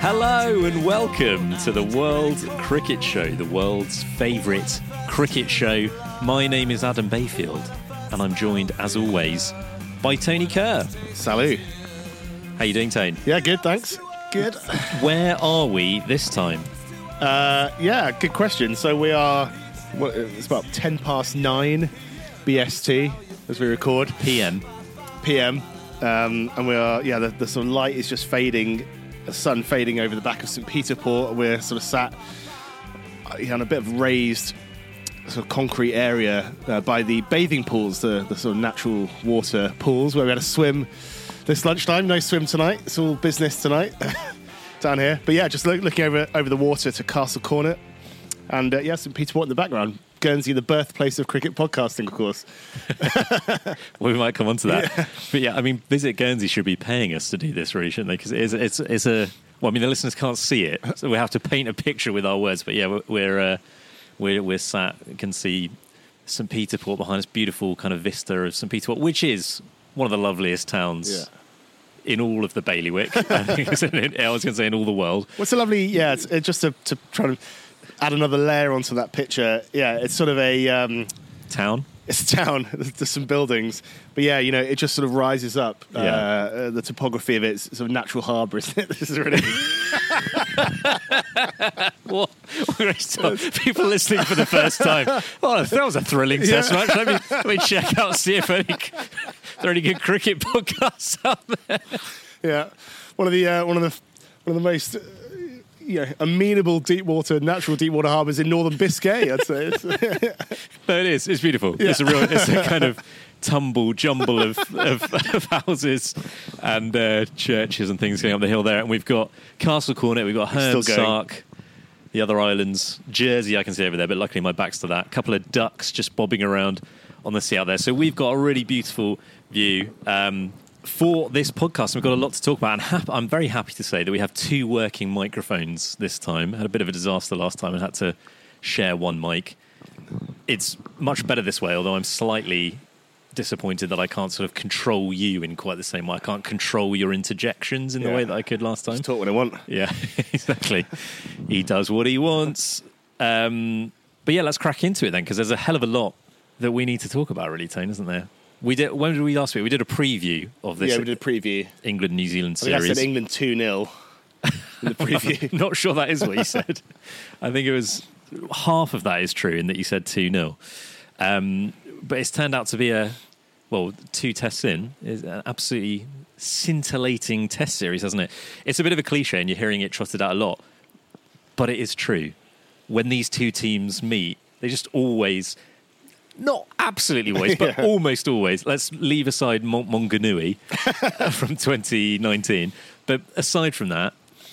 Hello and welcome to the World Cricket Show, the world's favourite cricket show. My name is Adam Bayfield, and I'm joined, as always, by Tony Kerr. Salut. How you doing, Tony? Yeah, good, thanks. Good. Where are we this time? Uh, yeah, good question. So we are, what, it's about 10 past 9 BST as we record, PM. PM. Um, and we are, yeah, the, the sort of light is just fading, the sun fading over the back of St. Peter Port. We're sort of sat uh, on a bit of raised sort of concrete area uh, by the bathing pools, the, the sort of natural water pools where we had a swim this lunchtime. No swim tonight. It's all business tonight down here. But yeah, just look, looking over over the water to Castle Cornet, and uh, yeah, St Peter Port in the background. Guernsey, the birthplace of cricket podcasting, of course. Well, we might come on to that. But yeah, I mean, Visit Guernsey should be paying us to do this, really, shouldn't they? Because it is, it's, it's a. Well, I mean, the listeners can't see it, so we have to paint a picture with our words. But yeah, we're we're uh, we're, we're sat, can see St Peter Port behind us, beautiful kind of vista of St Peter Port, which is one of the loveliest towns in all of the bailiwick. I, think I was going to say in all the world. What's a lovely, yeah, it's, uh, just to, to try to add another layer onto that picture. Yeah, it's sort of a, um, Town. it's a town. There's some buildings, but yeah, you know, it just sort of rises up. Uh, Yeah. uh, the topography of it's sort of natural harbour, isn't it? This is really. What? People listening for the first time. Oh, that was a thrilling test match. Let me, let me check out, see if any, there are any good cricket podcasts out there. Yeah, one of the uh, one of the one of the most you know, amenable deep water, natural deep water harbours in northern Biscay. I'd say. It's, No, it is. It's beautiful. It's a real. It's a kind of tumble jumble of, of, of houses and uh, churches and things going up the hill there. And we've got Castle Cornet. We've got going. Hernsark. The other islands, Jersey, I can see over there, but luckily my back's to that. A couple of ducks just bobbing around on the sea out there. So we've got a really beautiful view um, for this podcast. We've got a lot to talk about, and hap- I'm very happy to say that we have two working microphones this time. Had a bit of a disaster last time and had to share one mic it's much better this way, although I'm slightly disappointed that I can't sort of control you in quite the same way. I can't control your interjections in the Yeah. way that I could last time. just talk when I want. Yeah, exactly. he does what he wants. Um, but yeah, let's crack into it then, because there's a hell of a lot that we need to talk about, really, Tone, isn't there? We did. When did we last week? We did a preview of this Yeah, we did a preview. England New Zealand I think I series. said England 2 0 in the preview. Not sure that is what you said. I think it was half of that is true in that you said 2 0. Um, but it's turned out to be a, well, two tests in, is an absolutely scintillating test series, hasn't it? It's a bit of a cliche and you're hearing it trotted out a lot, but it is true. When these two teams meet, they just always, not absolutely always, but Yeah. almost always, let's leave aside Mount Maunganui from 2019. But aside from that,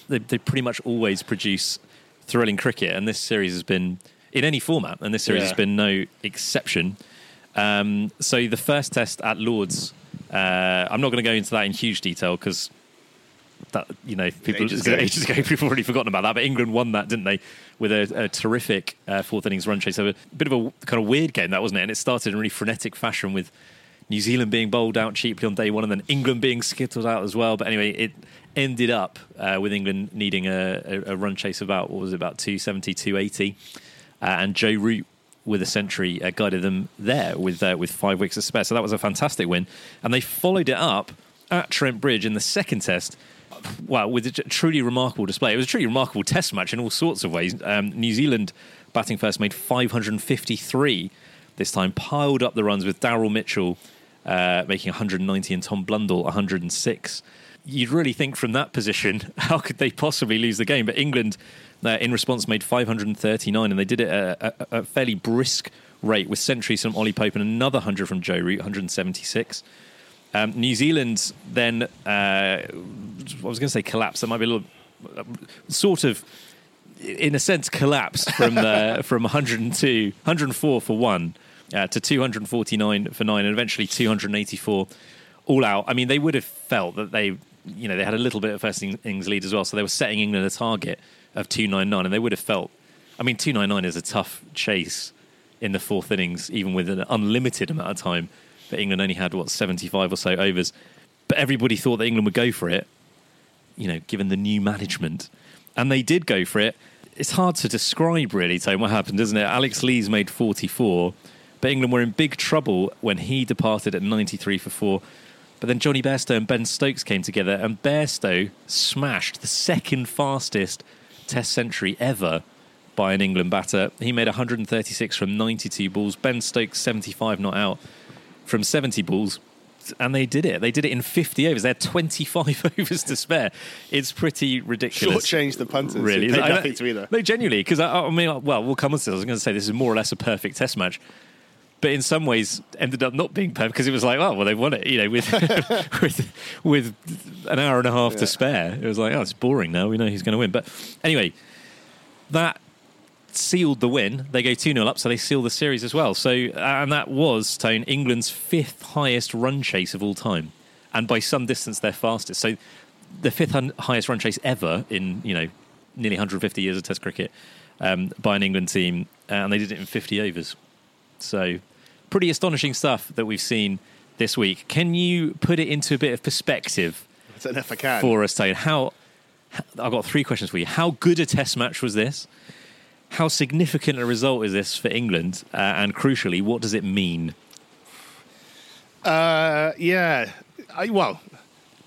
they, they pretty much always produce thrilling cricket, and this series has been in any format, and this series Yeah. has been no exception. Um, so the first test at Lords, uh, I'm not going to go into that in huge detail because that you know people Ages ago. ages ago people have already forgotten about that. But England won that, didn't they, with a, a terrific uh, fourth innings run chase. So a bit of a kind of weird game that wasn't it, and it started in a really frenetic fashion with New Zealand being bowled out cheaply on day one, and then England being skittled out as well. But anyway, it ended up uh, with England needing a, a, a run chase of about what was it, about 270, 280, uh, and Joe Root with a century uh, guided them there with uh, with five wickets to spare. So that was a fantastic win, and they followed it up at Trent Bridge in the second test. Wow, with a truly remarkable display. It was a truly remarkable test match in all sorts of ways. Um, New Zealand batting first made 553 this time, piled up the runs with Daryl Mitchell uh, making 190 and Tom Blundell 106. You'd really think from that position, how could they possibly lose the game? But England, uh, in response, made 539, and they did it at a, a, a fairly brisk rate with centuries from Ollie Pope and another 100 from Joe Root, 176. Um, New Zealand then, uh, I was going to say collapsed. That might be a little, sort of, in a sense, collapsed from the, from 102, 104 for one uh, to 249 for nine, and eventually 284 all out. I mean, they would have felt that they, you know, they had a little bit of first innings lead as well, so they were setting England a target of 299, and they would have felt. I mean, 299 is a tough chase in the fourth innings, even with an unlimited amount of time. But England only had what 75 or so overs. But everybody thought that England would go for it. you know, given the new management. And they did go for it. It's hard to describe, really, Tone, what happened, isn't it? Alex Lees made 44, but England were in big trouble when he departed at 93 for four. But then Jonny Bairstow and Ben Stokes came together, and Bairstow smashed the second fastest Test century ever by an England batter. He made 136 from 92 balls. Ben Stokes 75 not out from 70 balls. And they did it. They did it in 50 overs. They had 25 overs to spare. It's pretty ridiculous. Shortchanged the punters. Really? Paid I- nothing to either. No, genuinely, because I, I mean, well, we'll come on to this. I was going to say this is more or less a perfect Test match, but in some ways ended up not being perfect because it was like, oh, well, they won it, you know, with with with an hour and a half Yeah. to spare. It was like, oh, it's boring now. We know who's going to win. But anyway, that sealed the win. They go 2 0 up, so they seal the series as well. So, and that was, Tone, England's fifth highest run chase of all time. And by some distance, their fastest. So, the fifth hun- highest run chase ever in, you know, nearly 150 years of Test cricket um, by an England team. And they did it in 50 overs. So, pretty astonishing stuff that we've seen this week. Can you put it into a bit of perspective I don't know if I can. for us, Tone? How, I've got three questions for you. How good a test match was this? How significant a result is this for England? Uh, and crucially, what does it mean? Uh, yeah. I, well,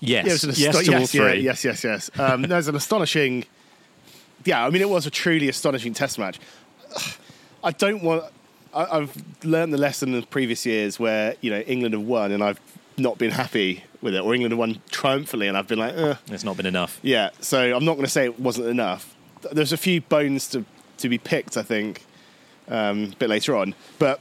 Yes, yeah, it was an yes yes, yeah, yes, yes, yes. Um, there's an astonishing. Yeah, I mean, it was a truly astonishing test match. I don't want. I, I've learned the lesson in previous years where you know England have won and I've not been happy with it, or England have won triumphantly and I've been like, Ugh. It's not been enough. yeah. So I'm not going to say it wasn't enough. There's a few bones to to be picked, I think, um, a bit later on. But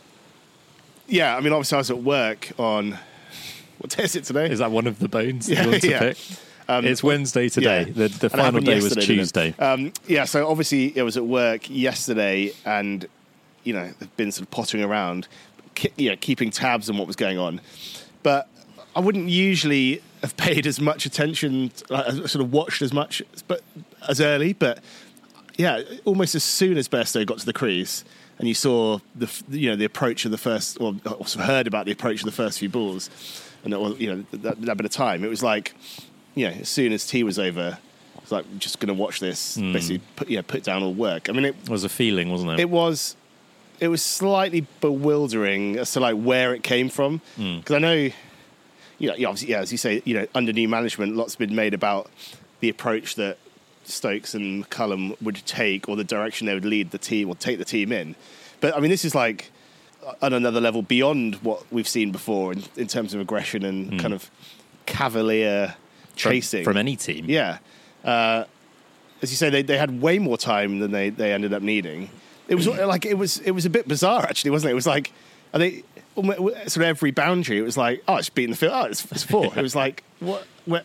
yeah, I mean, obviously I was at work on what day is it today? Is that one of the bones Yeah, you want to yeah. pick? it's Wednesday today. yeah. The, the final day was. Tuesday. Um, yeah, so obviously it was at work yesterday, and you know they've been sort of pottering around, ki- you know, keeping tabs on what was going on. But I wouldn't usually have paid as much attention, like, sort of watched as much, but as early. But yeah, almost as soon as Bairstow got to the crease, and you saw the you know the approach of the first, or also heard about the approach of the first few balls, and that, you know that, that bit of time, it was like you know as soon as tea was over. It's like just going to watch this, hmm. basically put yeah put down all work. I mean, it It was a feeling, wasn't it? it was it was slightly bewildering as to like where it came from hmm. because I know you know yeah, obviously yeah as you say you know under new management lots been made about the approach that Stokes and McCullum would take or the direction they would lead the team or take the team in but I mean this is like on another level beyond what we've seen before in, in terms of aggression and kind of cavalier chasing from any team. yeah. Uh, as you say, they, they had way more time than they, they ended up needing. It was like it was it was a bit bizarre actually, wasn't it? It was like I think sort of every boundary. It was like oh, it's beating the field. Oh, it's, it's four. it was like what what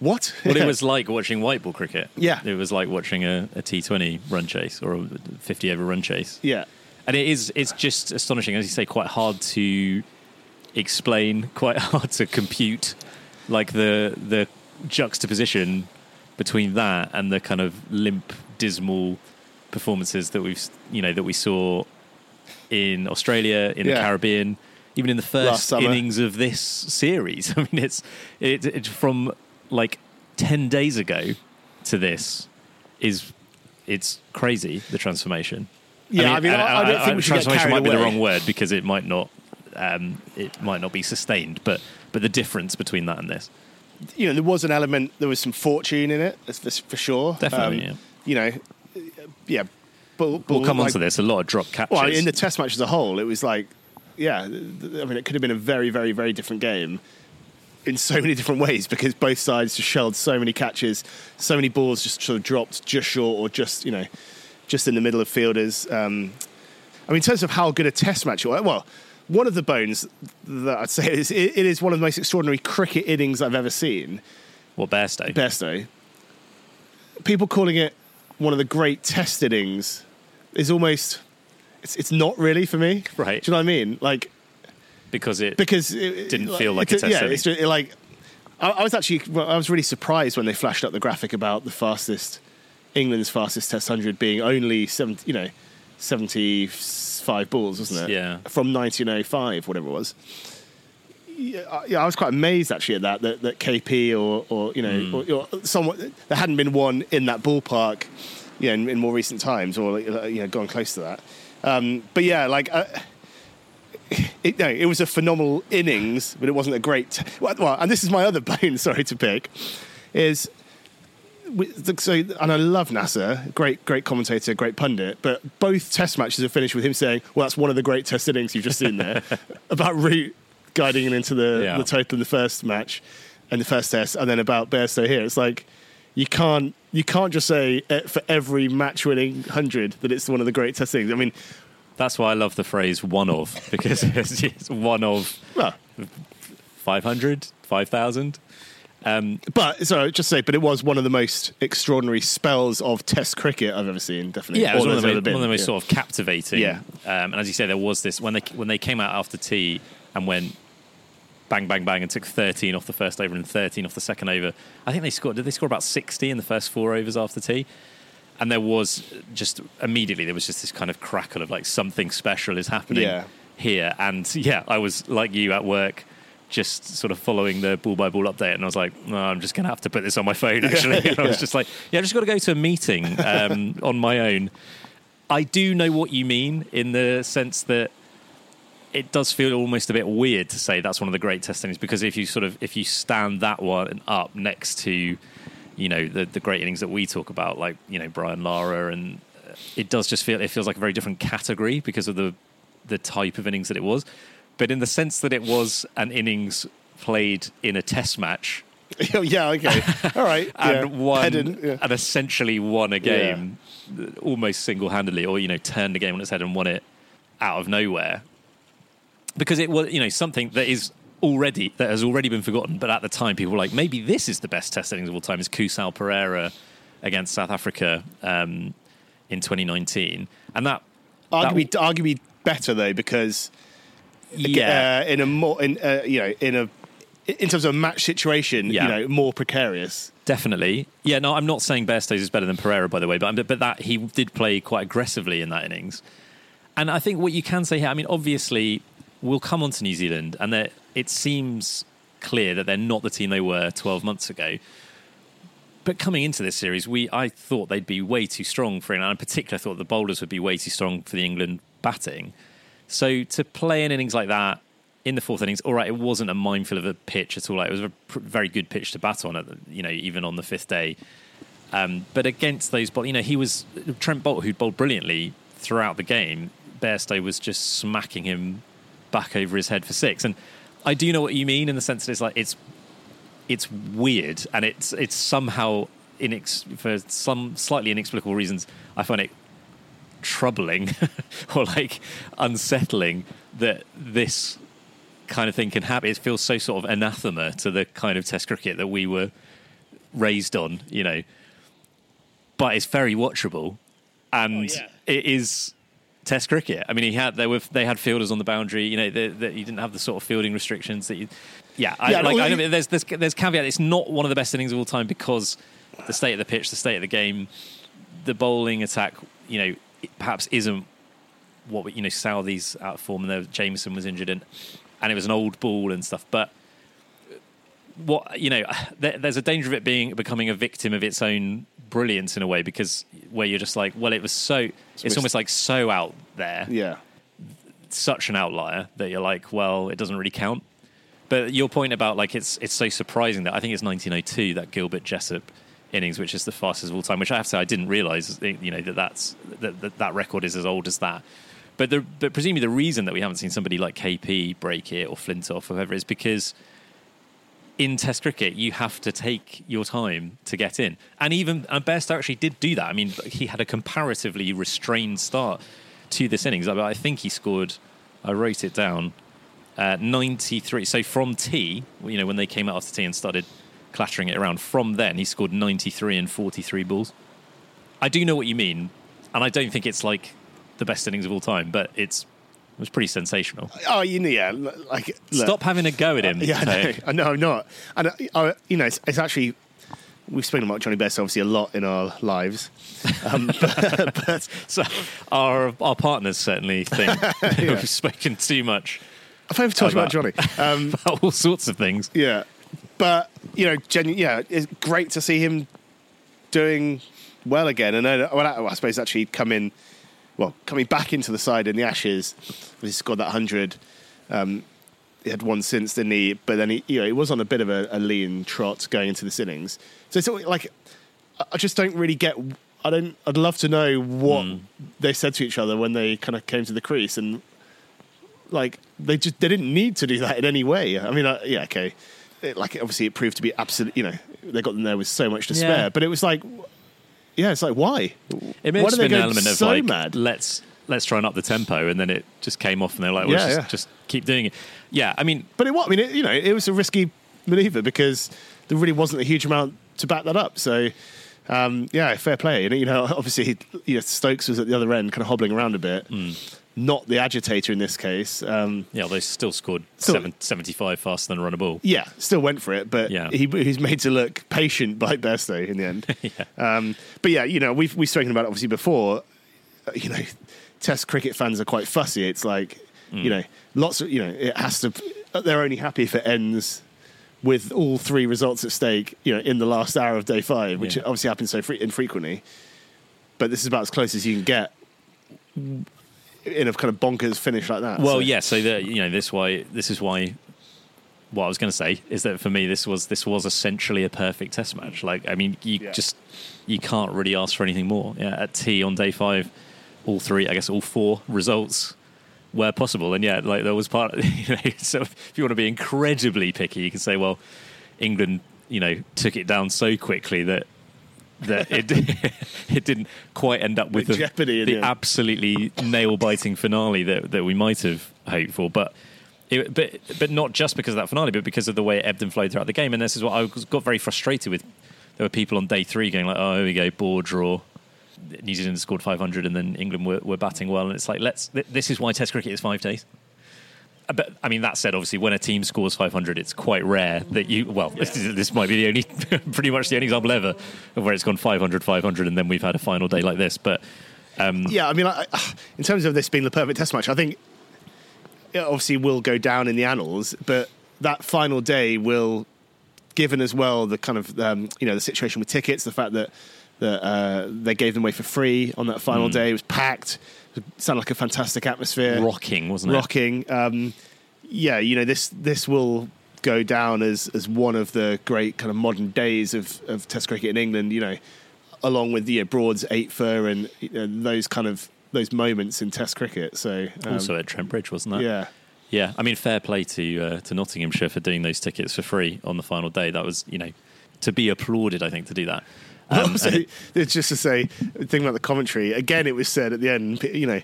what? Well, it was like watching white ball cricket. Yeah. It was like watching a a T20 run chase or a 50 over run chase. yeah And it is it's just astonishing, as you say, quite hard to explain, quite hard to compute like the the juxtaposition between that and the kind of limp, dismal performances that we've you know that we saw in Australia, in the Caribbean, even in the first innings of this series. I mean, it's it, it from like ten days ago to this is it's crazy the transformation. Yeah, I mean, I- I don't think we should transformation might be the wrong word because it might not um, it might not be sustained, but but the difference between that and this, you know there was an element there was some fortune in it that's for, sure. Definitely, Um, You know, yeah. But, but we'll come like, on to this. A lot of drop catches. Well, in the test match as a whole, it was like, yeah, I mean, it could have been a very, very, very different game in so many different ways because both sides just shelled so many catches, so many balls just sort of dropped just short or just, you know, just in the middle of fielders. Um, I mean, in terms of how good a test match it was, well, one of the bones that I'd say is it, it is one of the most extraordinary cricket innings I've ever seen. what Bairstow? Bairstow. People calling it one of the great test innings is almost it's it's not really for me. Right. Do you know what I mean? Like because it because it Didn't it- feel like it's a test Yeah, it's just, like I, I was actually well, I was really surprised when they flashed up the graphic about the fastest England's fastest Test hundred being only seventy, you know, seventy five balls, wasn't it? Yeah. From nineteen oh five, whatever it was. yeah, I- yeah, I was quite amazed actually at that that, that KP or or you know Hmm. or, or someone there hadn't been one in that ballpark, you know, in, in more recent times or you know gone close to that. Um, but yeah, like. Uh, it, no, it was a phenomenal innings, but it wasn't a great. T- well, well, and this is my other bone. Sorry to pick, is so, and I love Nasser, great, great commentator, great pundit. But both Test matches have finished with him saying, "Well, that's one of the great Test innings you've just seen there," about Root guiding him into the, Yeah. the total in the first match and the first Test, and then about Bairstow here. It's like you can't you can't just say eh, for every match-winning hundred that it's one of the great Test innings. I mean, That's why I love the phrase "one of" because it's, it's one of well, 500, 5,000. Um, but sorry, just say, but it was one of the most extraordinary spells of Test cricket I've ever seen. Definitely, yeah, it was one of, the most, one of the most Yeah. sort of captivating. Yeah. Um, and as you say, there was this when they when they came out after tea and went bang bang bang and took 13 off the first over and 13 off the second over. I think they scored. Did they score about 60 in the first four overs after tea? And there was just immediately there was just this kind of crackle of like something special is happening Yeah. here. And yeah, I was like you at work. Just sort of following the ball by ball update, and I was like, no, I'm just going to have to put this on my phone. Actually, And I was yeah. just like, yeah, I've just got to go to a meeting um, on my own. I do know what you mean in the sense that it does feel almost a bit weird to say that's one of the great test innings because if you sort of if you stand that one up next to you know the the great innings that we talk about like you know Brian Lara and uh, it does just feel it feels like a very different category because of the the type of innings that it was. But in the sense that it was an innings played in a test match. Yeah, okay, all right, and yeah. won yeah. and essentially won a game almost single-handedly or you know turned the game on its head and won it out of nowhere. Because it was you know something that is already that has already been forgotten but at the time people were like maybe this is the best test innings of all time is Kusal Perera against South Africa um, in 2019 and that arguably, arguably better though because yeah uh, in a more in uh, you know in a in terms of a match situation, Yeah. you know, more precarious. Definitely. Yeah, no, I'm not saying Bairstows is better than Perera, by the way, but but that he did play quite aggressively in that innings. And I think what you can say here, I mean, obviously, we'll come on to New Zealand, and it seems clear that they're not the team they were 12 months ago. But coming into this series, we I thought they'd be way too strong for England. In particular, I thought the bowlers would be way too strong for the England batting. So to play an innings like that in the fourth innings, all right, it wasn't a minefield of a pitch at all. Like, it was a pr- very good pitch to bat on, at the, you know, even on the fifth day. Um, but against those, you know, he was Trent Boult, who bowled brilliantly throughout the game. Bairstow was just smacking him back over his head for six. And I do know what you mean in the sense that it's like it's it's weird and it's it's somehow inex- for some slightly inexplicable reasons. I find it troubling or like unsettling that this kind of thing can happen. It feels so sort of anathema to the kind of Test cricket that we were raised on, you know. But it's very watchable, and Oh, yeah. it is Test cricket. I mean, he had there were they had fielders on the boundary. You know, the, you didn't have the sort of fielding restrictions that you. Yeah, I, Yeah, like I there's, there's there's caveat. It's not one of the best innings of all time because the state of the pitch, the state of the game, the bowling attack. You know, perhaps isn't what you know. Southey's out of form, and there, Jamieson was injured, and and it was an old ball and stuff. But what you know, there, there's a danger of it being becoming a victim of its own brilliance in a way because where you're just like, well, it was so. It's mis- almost like so out there, Yeah. such an outlier that you're like, well, it doesn't really count. But your point about like it's it's so surprising that I think it's 1902 that Gilbert Jessop innings, which is the fastest of all time. Which I have to say I didn't realise, eh, you know, that that's that, that that record is as old as that. But the, but presumably the reason that we haven't seen somebody like KP break it or Flintoff or whoever is because in Test cricket you have to take your time to get in, and even and Bairstow actually did do that. I mean, he had a comparatively restrained start to this innings. I, I think he scored. I wrote it down. Uh, 93. So from tea, you know, when they came out after tea and started clattering it around, from then he scored 93 and 43 balls. I do know what you mean, and I don't think it's like the best innings of all time, but it's it was pretty sensational. Oh, you know, yeah. Like, look. Stop having a go at him. Yeah, I know. I know. I'm not. And uh, I, you know, it's, it's actually we've spoken about Johnny Best obviously a lot in our lives. Um, but, but So our our partners certainly think we've spoken too much I've over talked about Jonny. Um, about all sorts of things. yeah, but you know, genu- yeah, it's great to see him doing well again. And then, well, I, well, I suppose actually come in, well, coming back into the side in the Ashes, he scored that hundred. Um, he had one since, didn't he? But then he, you know, he was on a bit of a, a lean trot going into the innings. So it's like, I- just don't really get. I don't. I'd love to know what they said to each other when they kind of came to the crease, and like they just they didn't need to do that in any way. I mean, uh, yeah, okay. It, like obviously, it proved to be absolute. You know, they got them there with so much to Yeah. spare, but it was like, yeah, it's like why? It may why have they been an element of so like mad? let's let's try and up the tempo, and then it just came off, and they're like, well, Yeah, just, yeah. just keep doing it. Yeah, I mean, But it what I mean, it, you know, it was a risky maneuver because there really wasn't a huge amount to back that up. So. Um, yeah, fair play. And you know, obviously, you know, Stokes was at the other end, kind of hobbling around a bit. Hmm. Not the agitator in this case. Um, yeah, they still scored Still- seven, 75 faster than a run a ball. yeah, still went for it, but Yeah. he, he's made to look patient by Bairstow in the end. Yeah. um, but yeah, you know, we've we've spoken about it obviously before. Uh, You know, Test cricket fans are quite fussy. It's like Mm. you know, lots of you know, it has to. They're only happy if it ends with all three results at stake. You know, in the last hour of day five, which Yeah. obviously happens so fre- infrequently. But this is about as close as you can get in a kind of bonkers finish like that. Well, So- yeah. So that you know, this why this is why. What I was going to say is that for me, this was this was essentially a perfect test match. Like, I mean, you Yeah. just you can't really ask for anything more. Yeah, at tea on day five, all three, I guess, all four results were possible, and yeah, like there was part. You know, so if you want to be incredibly picky, you can say, well, England, you know, took it down so quickly that that it it didn't quite end up with the, jeopardy the the absolutely nail biting finale that, that we might have hoped for. But it, but but not just because of that finale, but because of the way it ebbed and flowed throughout the game. And this is what I got very frustrated with. There were people on day three going like, "Oh, here we go, board draw." New Zealand scored 500, and then England were, were batting well. And it's like, let's. th- This is why Test cricket is five days. Uh, But I mean, that said, obviously, when a team scores 500, it's quite rare that you. Well, this, is- this might be the only, pretty much the only example ever of where it's gone 500, 500, and then we've had a final day like this. But um, Yeah, I mean, I, in terms of this being the perfect test match, I think it obviously will go down in the annals, but that final day will, given as well the kind of um, you know the situation with tickets, the fact that that uh, they gave them away for free on that final day, it was packed, it sounded like a fantastic atmosphere, rocking, wasn't it? rocking. Um, yeah, you know this this will go down as as one of the great kind of modern days of of Test cricket in England. You know, along with you know, Broad's eight for and those kind of those moments in Test cricket. So um, also at Trent Bridge, wasn't that? yeah, Yeah, I mean, fair play to uh, to Nottinghamshire for doing those tickets for free on the final day. That was, you know, to be applauded. I think to do that. Um, also, it's just to say, thing about the commentary. Again, it was said at the end, you know,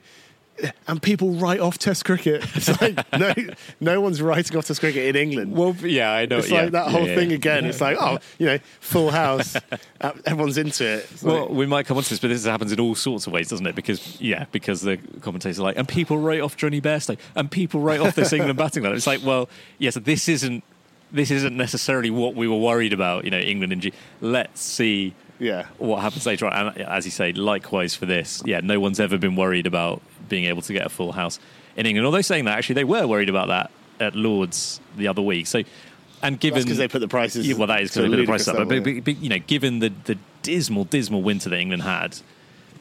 and people write off Test cricket. It's like no, no one's writing off Test cricket in England. well, yeah, I know. it's yeah, like that whole yeah, thing yeah. again. It's like, oh, you know, full house. Uh, Everyone's into it. It's Well, like- we might come on to this, but this happens in all sorts of ways, doesn't it? Because yeah, because the commentators are like, and people write off Jonny Bairstow, and people write off this England batting line. It's like, well, yes, this isn't this isn't necessarily what we were worried about. You know, England and G. Let's see yeah. what happens later on. And as you say, likewise for this, yeah, no one's ever been worried about being able to get a full house in England. Although saying that, actually, they were worried about that at Lords the other week. So, and given because they put the prices. yeah, well, that is because they put the price ludicrous up. But, level, but, but, you know, given the, the dismal, dismal winter that England had,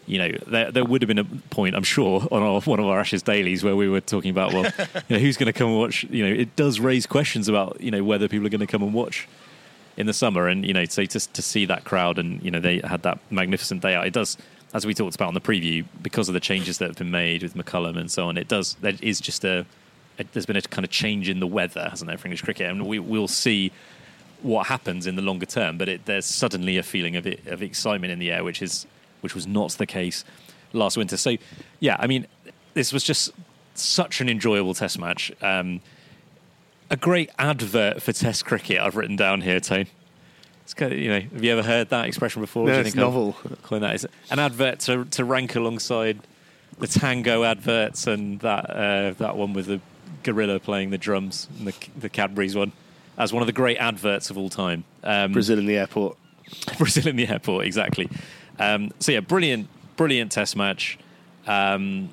you know, there, there would have been a point, I'm sure, on our, one of our Ashes dailies where we were talking about, well, you know, who's going to come and watch? You know, it does raise questions about, you know, whether people are going to come and watch in the summer. And, you know, so to, to see that crowd and, you know, they had that magnificent day out, it does, as we talked about on the preview, because of the changes that have been made with McCullum and so on, it does, there is just a, a there's been a kind of change in the weather, hasn't there, for English cricket? And we, we'll see what happens in the longer term, but it, there's suddenly a feeling of, it, of excitement in the air, which is which was not the case last winter. So, yeah, I mean, this was just such an enjoyable Test match. Um, a great advert for Test cricket. I've written down here, Tone. It's kind of, you know, have you ever heard that expression before? No, it's novel. that? It's an advert to to rank alongside the Tango adverts and that uh, that one with the gorilla playing the drums and the the Cadbury's one as one of the great adverts of all time. Um, Brazil in the airport. Brazil in the airport, exactly. Um, so yeah, brilliant, brilliant test match. Um,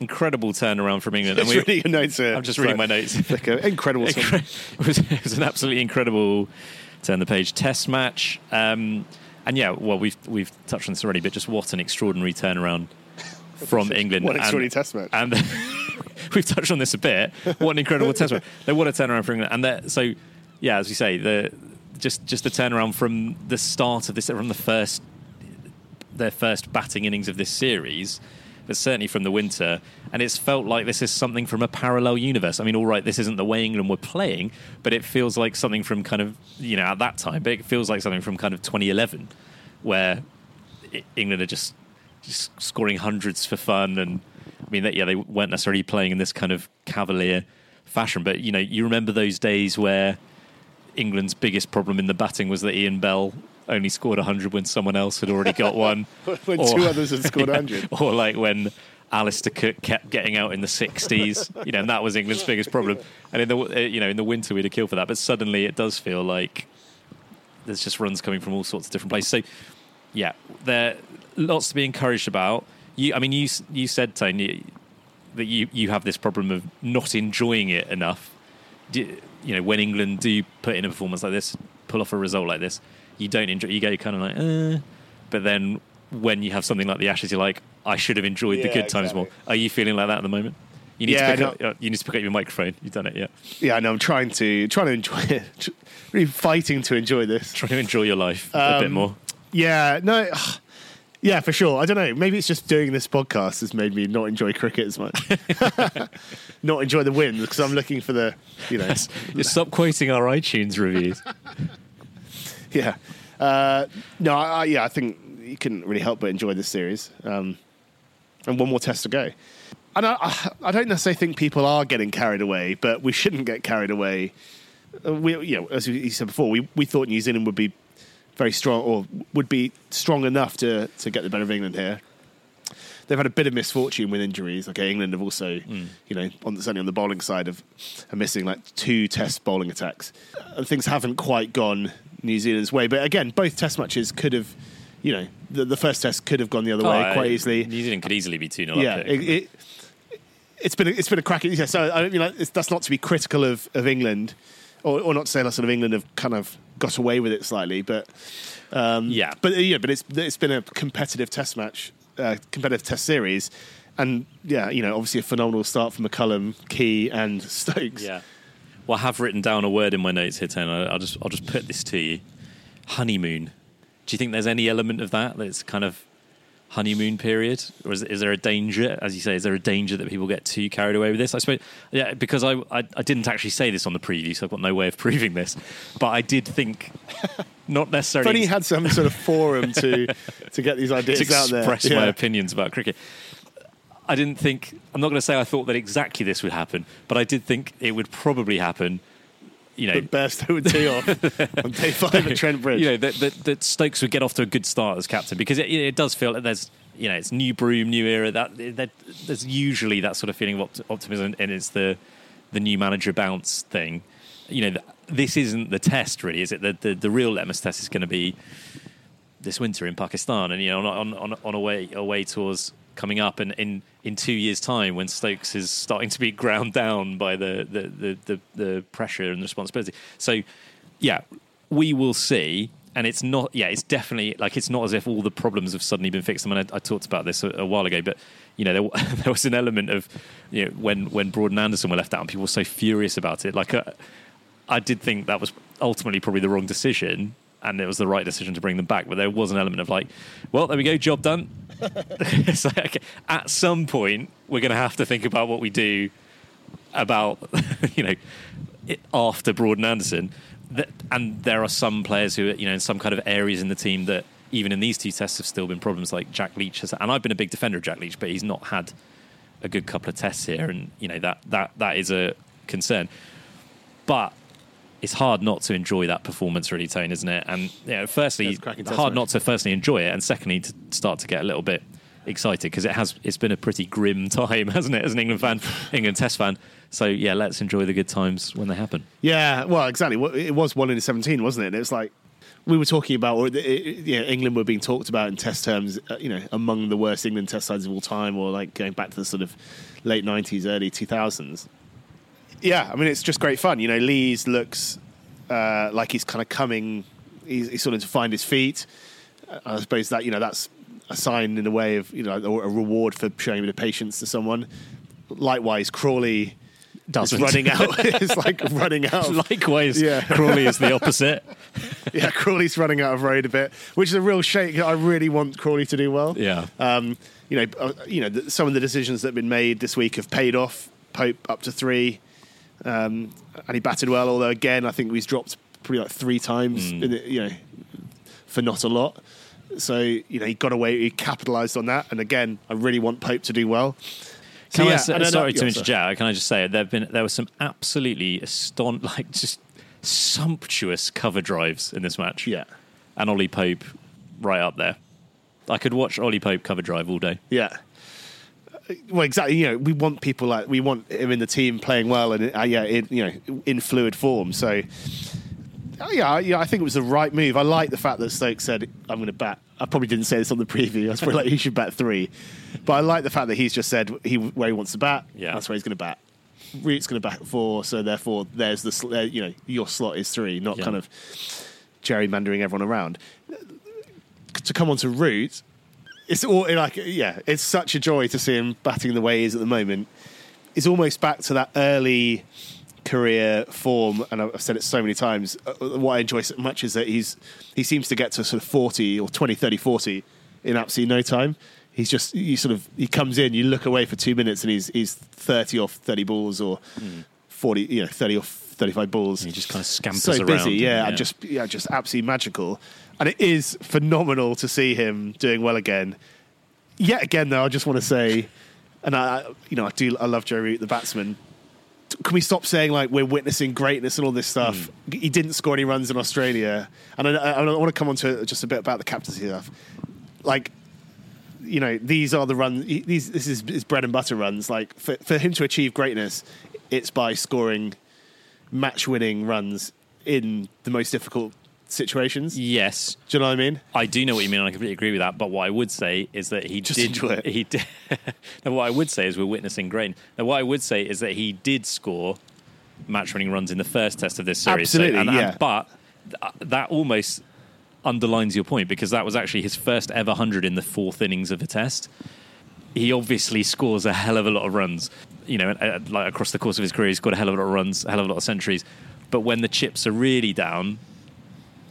incredible turnaround from England. It's And we- your notes here. I'm just reading my notes. Like incredible. Incre- it, was, it was an absolutely incredible turn the page test match. Um, and yeah, well, we've we've touched on this already, but just what an extraordinary turnaround from England. What an And- extraordinary test match. And we've touched on this a bit. What an incredible test match! They what a turnaround for England. And so, yeah, as you say, the just just the turnaround from the start of this, from the first their first batting innings of this series, but certainly from the winter. And it's felt like this is something from a parallel universe. I mean, all right, this isn't the way England were playing, but it feels like something from kind of, you know, at that time, but it feels like something from kind of 2011, where England are just, just scoring hundreds for fun. And I mean, yeah, they weren't necessarily playing in this kind of cavalier fashion, but, you know, you remember those days where England's biggest problem in the batting was that Ian Bell only scored 100 when someone else had already got one. when Or- two others had scored Yeah. 100. Or like when Alastair Cook kept getting out in the 60s, you know, and that was England's biggest problem. And in the uh, you know in the winter we'd have killed for that, but suddenly it does feel like there's just runs coming from all sorts of different places. So yeah, there lots to be encouraged about. You, I mean, you you said Tony that you you have this problem of not enjoying it enough. Do, you know, when England do put in a performance like this, pull off a result like this, you don't enjoy. You go kind of like, uh, but then when you have something like the Ashes, you're like, I should have enjoyed the Yeah, good times more. exactly. Are you feeling like that at the moment? You need Yeah, to pick up. uh, You need to pick up your microphone. You've done it, yeah. Yeah, I know. I'm trying to trying to enjoy it. Tr- Really fighting to enjoy this. Try to enjoy your life a bit Um, more. Yeah, no, yeah, for sure. I don't know. Maybe it's just doing this podcast has made me not enjoy cricket as much. not enjoy the wins because I'm looking for the, you know, Just stop quoting our iTunes reviews. yeah. Uh, no, I, I, yeah, I think you couldn't really help but enjoy this series. Um, and one more test to go. And I, I, I don't necessarily think people are getting carried away, but we shouldn't get carried away. Uh, we, you know, as you said before, we, we thought New Zealand would be very strong or would be strong enough to, to get the better of England here. They've had a bit of misfortune with injuries. Okay, England have also, you know, on the, certainly on the bowling side, of are missing like two Test bowling attacks, and things haven't quite gone New Zealand's way. But again, both Test matches could have, you know, the, the first Test could have gone the other way Oh, quite easily. New Zealand could easily be 2 0 yeah, it, it, it's been a, it's been a cracking. Yeah, so I mean like, it's, that's not to be critical of, of England, or, or not to say that sort of England have kind of got away with it slightly, but um, Yeah. but uh, yeah, but it's it's been a competitive Test match, uh, competitive Test series, and yeah, you know, obviously a phenomenal start from McCullum, Key, and Stokes. Yeah. Well, I have written down a word in my notes here, Tony. I'll just I'll just put this to you. Honeymoon. Do you think there's any element of that that's kind of honeymoon period, or is, is there a danger, as you say, is there a danger that people get too carried away with this? I suppose, yeah, because I I, I didn't actually say this on the preview, so I've got no way of proving this, but I did think not necessarily only you had some sort of forum to to get these ideas to out there. express my Yeah. opinions about cricket. I didn't think. I'm not going to say I thought that exactly this would happen, but I did think it would probably happen. You know, But Bairstow would tee off on day five at Trent Bridge. you know that, that, that Stokes would get off to a good start as captain because it, it does feel that there's you know it's new broom, new era. That, that there's usually that sort of feeling of opt- optimism, and it's the the new manager bounce thing. You know, th- this isn't the test, really, is it? The the, the real litmus test is going to be this winter in Pakistan, and you know, on on, on a way away tours coming up, and in in two years' time, when Stokes is starting to be ground down by the the the, the, the pressure and the responsibility. So, yeah, we will see. And it's not, yeah, it's definitely like it's not as if all the problems have suddenly been fixed. I mean, I, I talked about this a, a while ago, but you know, there, there was an element of, you know, when when Broad and Anderson were left out, and people were so furious about it. Like, uh, I did think that was ultimately probably the wrong decision, and it was the right decision to bring them back. But there was an element of like, well, there we go, job done. it's like, okay, at some point, we're going to have to think about what we do about, you know, after Broad and Anderson. And there are some players who, you know, in some kind of areas in the team that even in these two tests have still been problems. Like Jack Leach has, and I've been a big defender of Jack Leach, but he's not had a good couple of tests here, and you know that that that is a concern. But it's hard not to enjoy that performance, really, Tone, isn't it? And know, firstly, It's test hard not to firstly enjoy it, and secondly to start to get a little bit excited because it has it's been a pretty grim time, hasn't it, as an England fan, England Test fan. So yeah, let's enjoy the good times when they happen. Yeah, well, exactly. It was one in seventeen, wasn't it? And it was like we were talking about, or you England were being talked about in Test terms, uh, you know, among the worst England Test sides of all time, or like going back to the sort of late '90s, early 2000s. Yeah, I mean, it's just great fun. You know, Lees looks uh, like he's kind of coming. He's, he's sort of to find his feet. I suppose that you know that's a sign in a way of you know a reward for showing a bit of patience to someone. Likewise, Crawley Doesn't. running out. it's like running out. Likewise, Yeah. Crawley is the opposite. yeah, Crawley's running out of road a bit, which is a real shake. I really want Crawley to do well. Yeah. Um, you know, uh, you know, th- some of the decisions that have been made this week have paid off. Pope up to three, um, and he batted well. Although again, I think he's dropped probably like three times. In the, you know, for not a lot. So you know, he got away. He capitalised on that. And again, I really want Pope to do well. So, Can I yeah, say, and sorry to yeah, interject. Can I just say there have been there were some absolutely aston like just sumptuous cover drives in this match. Yeah, and Ollie Pope right up there. I could watch Ollie Pope cover drive all day. yeah. Well, exactly. You know, we want people like we want him in the team playing well and uh, yeah, in, you know, in fluid form. So, oh, yeah, yeah, I think it was the right move. I like the fact that Stokes said, "I'm going to bat." I probably didn't say this on the preview. I was probably like, "He should bat three. but I like the fact that he's just said he where he wants to bat. Yeah. that's where he's going to bat. Root's going to bat four, so therefore there's the sl- uh, you know your slot is three, not Yeah. kind of gerrymandering everyone around. To come on to Root, it's all like yeah, it's such a joy to see him batting the way he is at the moment. It's almost back to that early career form, and I've said it so many times. uh, What I enjoy so much is that he's he seems to get to sort of 40 or 20, 30, 40 in absolutely no time. He's just you sort of he comes in, you look away for two minutes, and he's he's 30 off 30 balls or 40, you know, 30 off 35 balls He just kind of scampers so around. busy, yeah, and just yeah, just absolutely magical. And it is phenomenal to see him doing well again. Yet again, though, I just want to say, and I, you know, I do, I love Joe Root, the batsman. Can we stop saying like we're witnessing greatness and all this stuff? Hmm. He didn't score any runs in Australia, and I, I, I want to come on to just a bit about the captaincy stuff. Like, you know, these are the runs. These this is his bread and butter runs. Like for for him to achieve greatness, it's by scoring match-winning runs in the most difficult situations. yes, Do you know what I mean? I do know what you mean, and I completely agree with that. But what I would say is that he Just did. enjoy it. He did. now, what I would say is we're witnessing great. Now, what I would say is that he did score match-winning runs in the first test of this series. Absolutely, and- and- yeah. but th- that almost underlines your point because that was actually his first ever hundred in the fourth innings of a test. He obviously scores a hell of a lot of runs. You know, uh, like across the course of his career, he's scored a hell of a lot of runs, a hell of a lot of centuries. But when the chips are really down,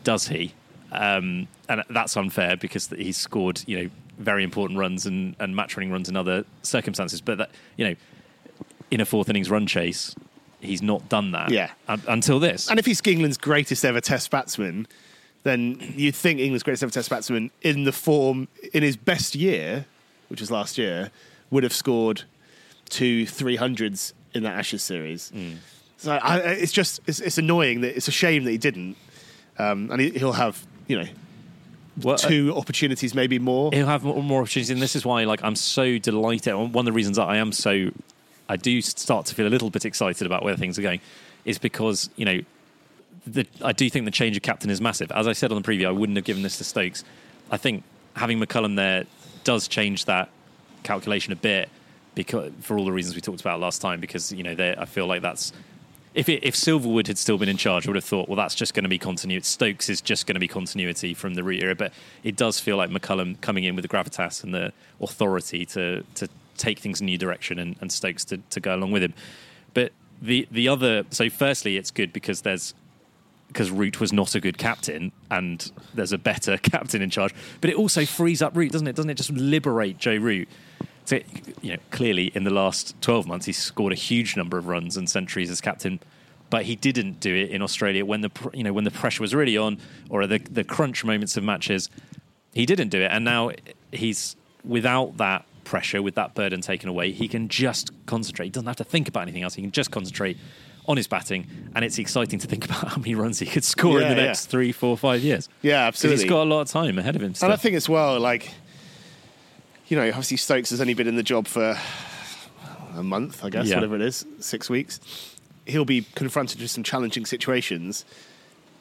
does he? Um, and that's unfair because he's scored, you know, very important runs and, and match winning runs in other circumstances. But that, you know, in a fourth innings run chase, he's not done that. Yeah. un- until this. And if he's England's greatest ever Test batsman, then you'd think England's greatest ever Test batsman in the form in his best year, which was last year, would have scored two three hundreds in that Ashes series. So I, I- it's just it's, it's annoying that it's a shame that he didn't, um, and he, he'll have you know Well, uh, two opportunities, maybe more. he'll have more, more opportunities, and this is why, like, I'm so delighted. One of the reasons that I am so, I do start to feel a little bit excited about where things are going, is because you know, the, I do think the change of captain is massive. As I said on the preview, I wouldn't have given this to Stokes. I think having McCullum there does change that calculation a bit because for all the reasons we talked about last time. Because you know, they- I feel like that's if it, if Silverwood had still been in charge, I would have thought, well, that's just going to be continuity. Stokes is just going to be continuity from the root era. But it does feel like McCullum coming in with the gravitas and the authority to to take things in a new direction, and, and Stokes to, to go along with him. But the the other, so firstly, it's good because there's because Root was not a good captain, and there's a better captain in charge. But it also frees up Root, doesn't it? Doesn't it just liberate Joe Root? So, you know, clearly in the last 12 months, he's scored a huge number of runs and centuries as captain, but he didn't do it in Australia when the you know when the pressure was really on, or the the crunch moments of matches. He didn't do it, and now he's without that pressure, with that burden taken away. He can just concentrate. He doesn't have to think about anything else. He can just concentrate on his batting, and it's exciting to think about how many runs he could score in Yeah, the yeah. next three, four, five years. Yeah, absolutely. He's got a lot of time ahead of him. Still. And I think as well, like, you know, obviously Stokes has only been in the job for a month, I guess, Yeah. whatever it is, six weeks. He'll be confronted with some challenging situations,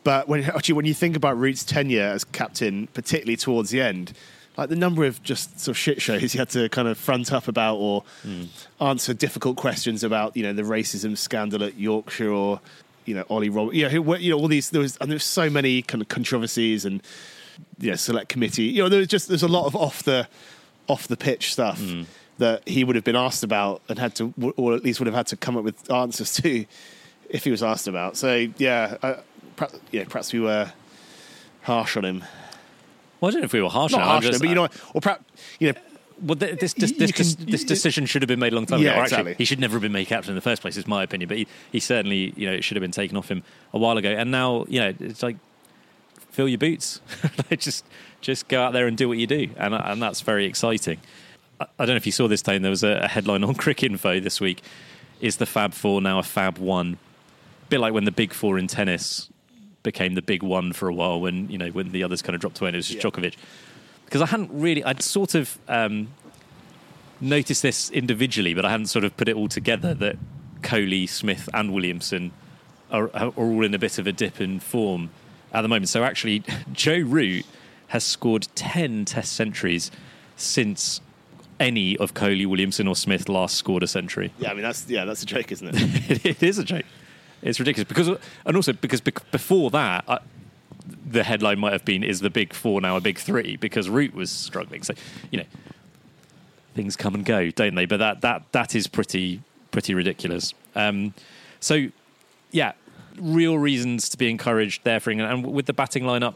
But when actually when you think about Root's tenure as captain, particularly towards the end, like the number of just sort of shit shows he had to kind of front up about or hmm. answer difficult questions about, you know, the racism scandal at Yorkshire or you know Ollie Rob, you know, who, you know all these there was and there's so many kind of controversies and you know select committee, you know, there was just there's a lot of off the off the pitch stuff that he would have been asked about and had to, or at least would have had to come up with answers to if he was asked about. So yeah, uh, perhaps, yeah, perhaps we were harsh on him. Well, I don't know if we were harsh Not on harsh on him, just- but you know, or perhaps you know, Well, th- this this this, can- this, decision should have been made a long time Yeah, ago. Actually, exactly. he should never have been made captain in the first place. Is my opinion. But he, he certainly, you know, it should have been taken off him a while ago. And now, you know, it's like fill your boots. Just just go out there and do what you do, and and that's very exciting. I, I don't know if you saw this, Tone. There was a, a headline on Cricinfo this week. Is the Fab Four now a Fab One? A bit like when the Big Four in tennis became the Big One for a while. When you know when the others kind of dropped away, and it was just Yeah. Djokovic. Because I hadn't really, I'd sort of um, noticed this individually, but I hadn't sort of put it all together that Kohli, Smith, and Williamson are, are all in a bit of a dip in form at the moment. So actually, Joe Root has scored 10 test centuries since any of Kohli, Williamson, or Smith last scored a century. yeah, I mean that's yeah, that's a joke, isn't it? it is a joke. It's ridiculous because, and also because before that, I, the headline might have been "Is the big four now a big three? Because Root was struggling. So, you know, things come and go, don't they? But that that that is pretty pretty ridiculous. Um, so, yeah, real reasons to be encouraged there for England, and with the batting lineup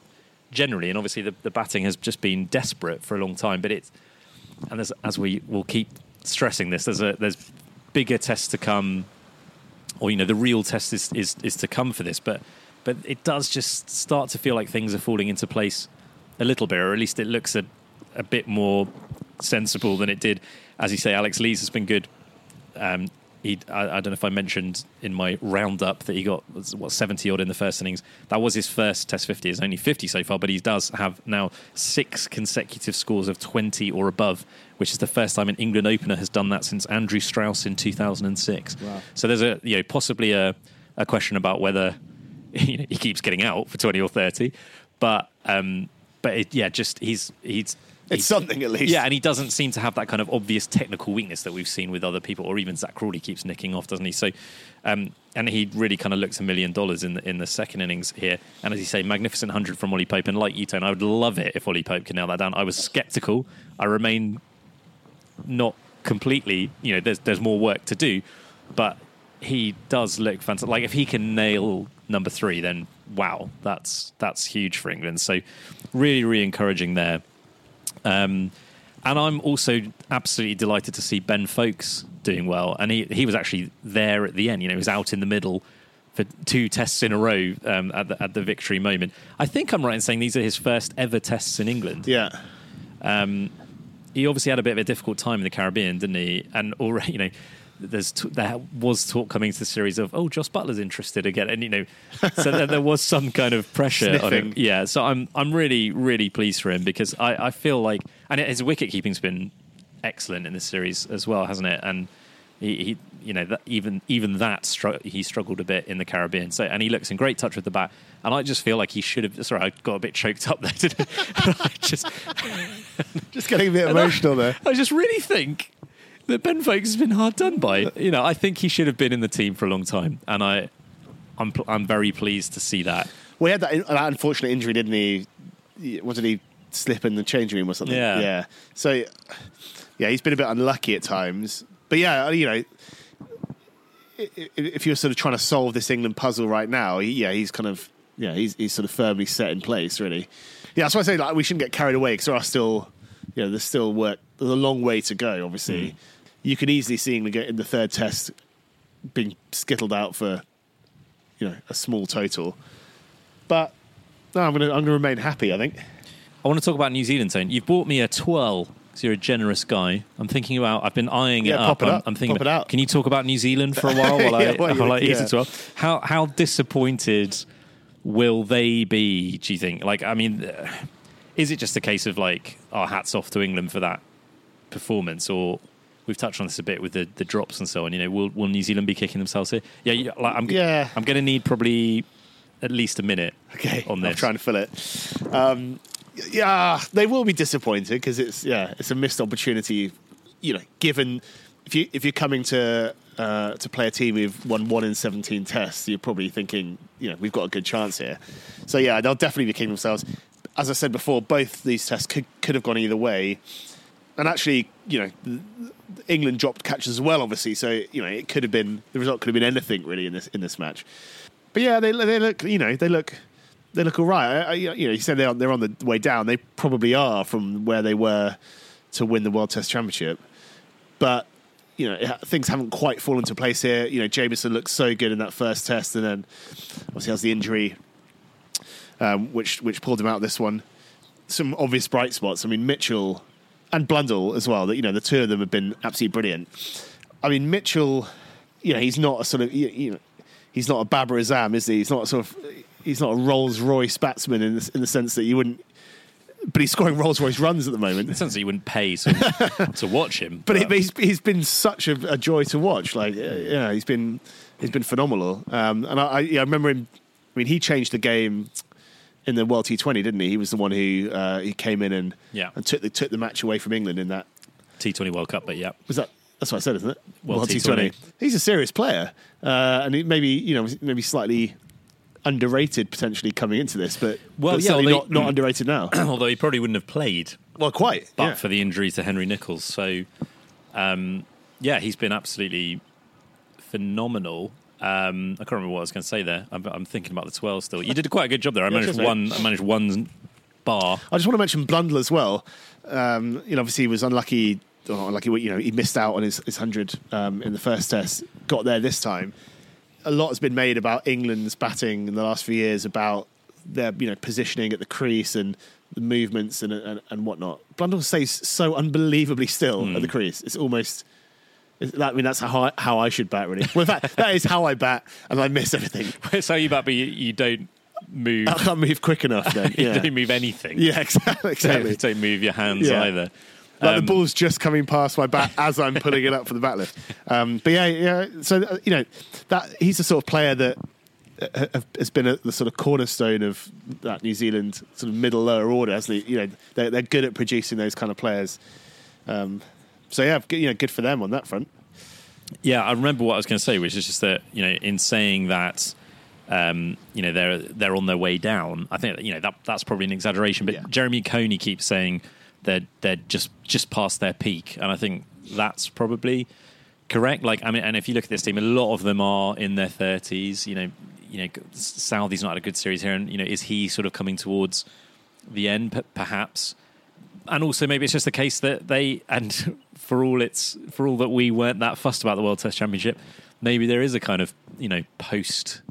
generally, and obviously the, the batting has just been desperate for a long time. But it's and as, as we will keep stressing this, there's a there's bigger tests to come, or you know, the real test is is, is to come for this. But but it does just start to feel like things are falling into place a little bit, or at least it looks a a bit more sensible than it did. As you say, Alex Lees has been good. Um, he, I, I don't know if I mentioned in my roundup that he got what seventy odd in the first innings. That was his first Test fifty. It's only fifty so far, but he does have now six consecutive scores of twenty or above, which is the first time an England opener has done that since Andrew Strauss in two thousand and six. Wow. So there's a you know possibly a, a question about whether you know, he keeps getting out for twenty or thirty, but um, but it, yeah, just he's he's It's something at least. yeah, and he doesn't seem to have that kind of obvious technical weakness that we've seen with other people, or even Zak Crawley keeps nicking off, doesn't he? So, um, and he really kind of looks a million dollars in the, in the second innings here. And as you say, magnificent hundred from Ollie Pope. And like you, Tone, I would love it if Ollie Pope can nail that down. I was sceptical. I remain not completely. You know, there's there's more work to do, but he does look fantastic. Like if he can nail number three, then wow, that's that's huge for England. So, really, really encouraging there. Um, and I'm also absolutely delighted to see Ben Foakes doing well. And he, he was actually there at the end. You know, he was out in the middle for two tests in a row um, at, the, at the victory moment. I think I'm right in saying these are his first ever tests in England. yeah. He obviously had a bit of a difficult time in the Caribbean, didn't he? And already, you know, there's t- there was talk coming to the series of oh Jos Buttler's interested again, and you know, so there, there was some kind of pressure on him. Yeah, so I'm I'm really really pleased for him because I, I feel like and his wicket keeping's been excellent in this series as well, hasn't it? And he, he you know that even even that str- he struggled a bit in the Caribbean. So and he looks in great touch with the bat. And I just feel like he should have. Sorry, I got a bit choked up there. Didn't I? I just Just getting a bit and I- emotional there. I just really think that Ben Foakes has been hard done by. Uh, you know, I think he should have been in the team for a long time, and I, I'm, I'm very pleased to see that. Well, he had that, that unfortunate injury, didn't he? What did he slip in the changing room or something? Yeah. Yeah. So, yeah, he's been a bit unlucky at times. But yeah, you know, i- i- if you're sort of trying to solve this England puzzle right now, yeah, he's kind of yeah, he's he's sort of firmly set in place, really. Yeah, that's why I say like we shouldn't get carried away because there are still, you know, there's still work. There's a long way to go. Obviously, mm. You could easily see England get in the third test being skittled out for, you know, a small total. But no, I'm gonna I'm gonna remain happy. I think. I want to talk about New Zealand, Tone. You've bought me a twirl because you're a generous guy. I'm thinking about. I've been eyeing it Yeah, up. pop it I'm, up. I'm thinking. Pop it about, out. Can you talk about New Zealand for a while while Yeah, I while eat yeah. a twirl? How how disappointed will they be? Do you think? Like, I mean, is it just a case of like, our hats off to England for that performance, or we've touched on this a bit with the, the drops and so on. You know, will will New Zealand be kicking themselves here? Yeah, yeah like, I'm Yeah. I'm going to need probably at least a minute Okay, on I'm this. trying to fill it. Um, yeah, they will be disappointed because it's yeah, it's a missed opportunity. You know, given if you if you're coming to uh, to play a team who've won one in 17 tests, you're probably thinking, you know, we've got a good chance here. So yeah, they'll definitely be kicking themselves. As I said before, both these tests could could have gone either way, and actually, you know. England dropped catches as well, obviously. So you know, it could have been the result could have been anything really in this in this match. But yeah, they they look you know they look they look all right. I, I, you know, you said they're on, they're on the way down. They probably are from where they were to win the World Test Championship. But you know, things haven't quite fallen into place here. You know, Jamieson looked so good in that first test, and then obviously has the injury, um, which which pulled him out this one. Some obvious bright spots. I mean, Mitchell and Blundell as well. That you know, the two of them have been absolutely brilliant. I mean, Mitchell, you know, he's not a sort of you, you know, he's not a Babar Azam, is he? He's not a sort of he's not a Rolls Royce batsman in the, in the sense that you wouldn't. But he's scoring Rolls Royce runs at the moment. In the sense that you wouldn't pay to, to watch him. But, he, he's he's been such a, a, joy to watch. Like yeah, he's been he's been phenomenal. Um, and I, I, yeah, I remember him. I mean, he changed the game in the World T20, didn't he? He was the one who uh, he came in and Yeah. and took the took the match away from England in that. T20 World Cup, but yeah. Was that? That's what I said, isn't it? World T20. He's a serious player, uh, and he maybe you know maybe slightly underrated potentially coming into this, but Well, but yeah, certainly not not underrated now. Although he probably wouldn't have played well, quite. but yeah. for the injury to Henry Nicholls. So, um, yeah, he's been absolutely phenomenal. Um, I can't remember what I was going to say there. I'm, I'm thinking about the 12 still. You did quite a good job there. I Yeah, managed one. I managed one bar. I just want to mention Blundell as well. Um, you know, obviously he was unlucky. Or unlucky, you know, he missed out on his, his hundred um, in the first test. Got there this time. A lot has been made about England's batting in the last few years about their you know positioning at the crease and the movements and and, and whatnot. Blundell stays so unbelievably still at the crease. It's almost. I mean, that's how I, how I should bat, really. Well, in fact, that is how I bat, and I miss everything. so you bat, but you, you don't move. I can't move quick enough. Then, you yeah, don't move anything. yeah, exactly. exactly. Don't, don't move your hands Yeah. either. Like Um, the ball's just coming past my bat as I'm pulling it up for the bat lift. Um, but yeah, yeah. So uh, you know that he's the sort of player that uh, has been at the sort of cornerstone of that New Zealand sort of middle lower order. Hasn't he? You know, they're, they're good at producing those kind of players. Um, so yeah, good, you know, good for them on that front. Yeah, I remember what I was going to say, which is just that you know, in saying that, um, you know, they're they're on their way down. I think you know that that's probably an exaggeration, but Yeah. Jeremy Coney keeps saying they're they're just just past their peak, and I think that's probably correct. Like, I mean, and if you look at this team, a lot of them are in their thirties. You know, you know, Southee's not had a good series here, and you know, is he sort of coming towards the end, p- perhaps? and also maybe it's just the case that they and for all it's for all that we weren't that fussed about the World Test Championship, maybe there is a kind of you know post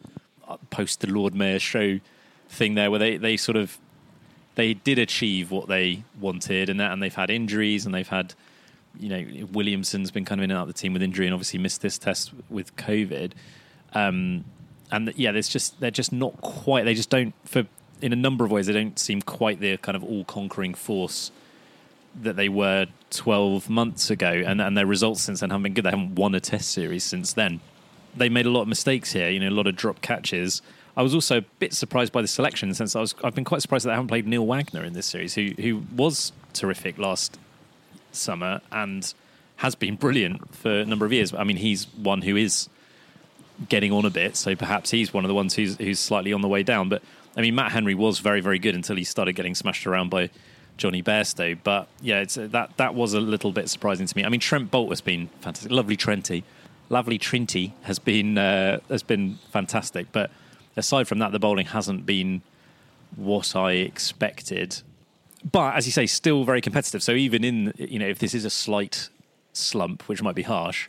uh, post the Lord Mayor show thing there where they they sort of they did achieve what they wanted and that and they've had injuries and they've had you know Williamson's been kind of in and out of the team with injury and obviously missed this test with COVID. Um, and yeah, there's just they're just not quite. They just don't for in a number of ways they don't seem quite the kind of all conquering force that they were 12 months ago, and, and their results since then haven't been good. They haven't won a test series since then. They made a lot of mistakes here, you know, a lot of drop catches. I was also a bit surprised by the selection, since I was I've been quite surprised that they haven't played Neil Wagner in this series, who who was terrific last summer and has been brilliant for a number of years. I mean, he's one who is getting on a bit, so perhaps he's one of the ones who's who's slightly on the way down. But I mean, Matt Henry was very very good until he started getting smashed around by Jonny Bairstow. But yeah, it's, that that was a little bit surprising to me. I mean, Trent Boult has been fantastic, lovely Trenty, lovely Trinty has been uh, has been fantastic. But aside from that, the bowling hasn't been what I expected. But as you say, still very competitive. So even in you know, if this is a slight slump, which might be harsh,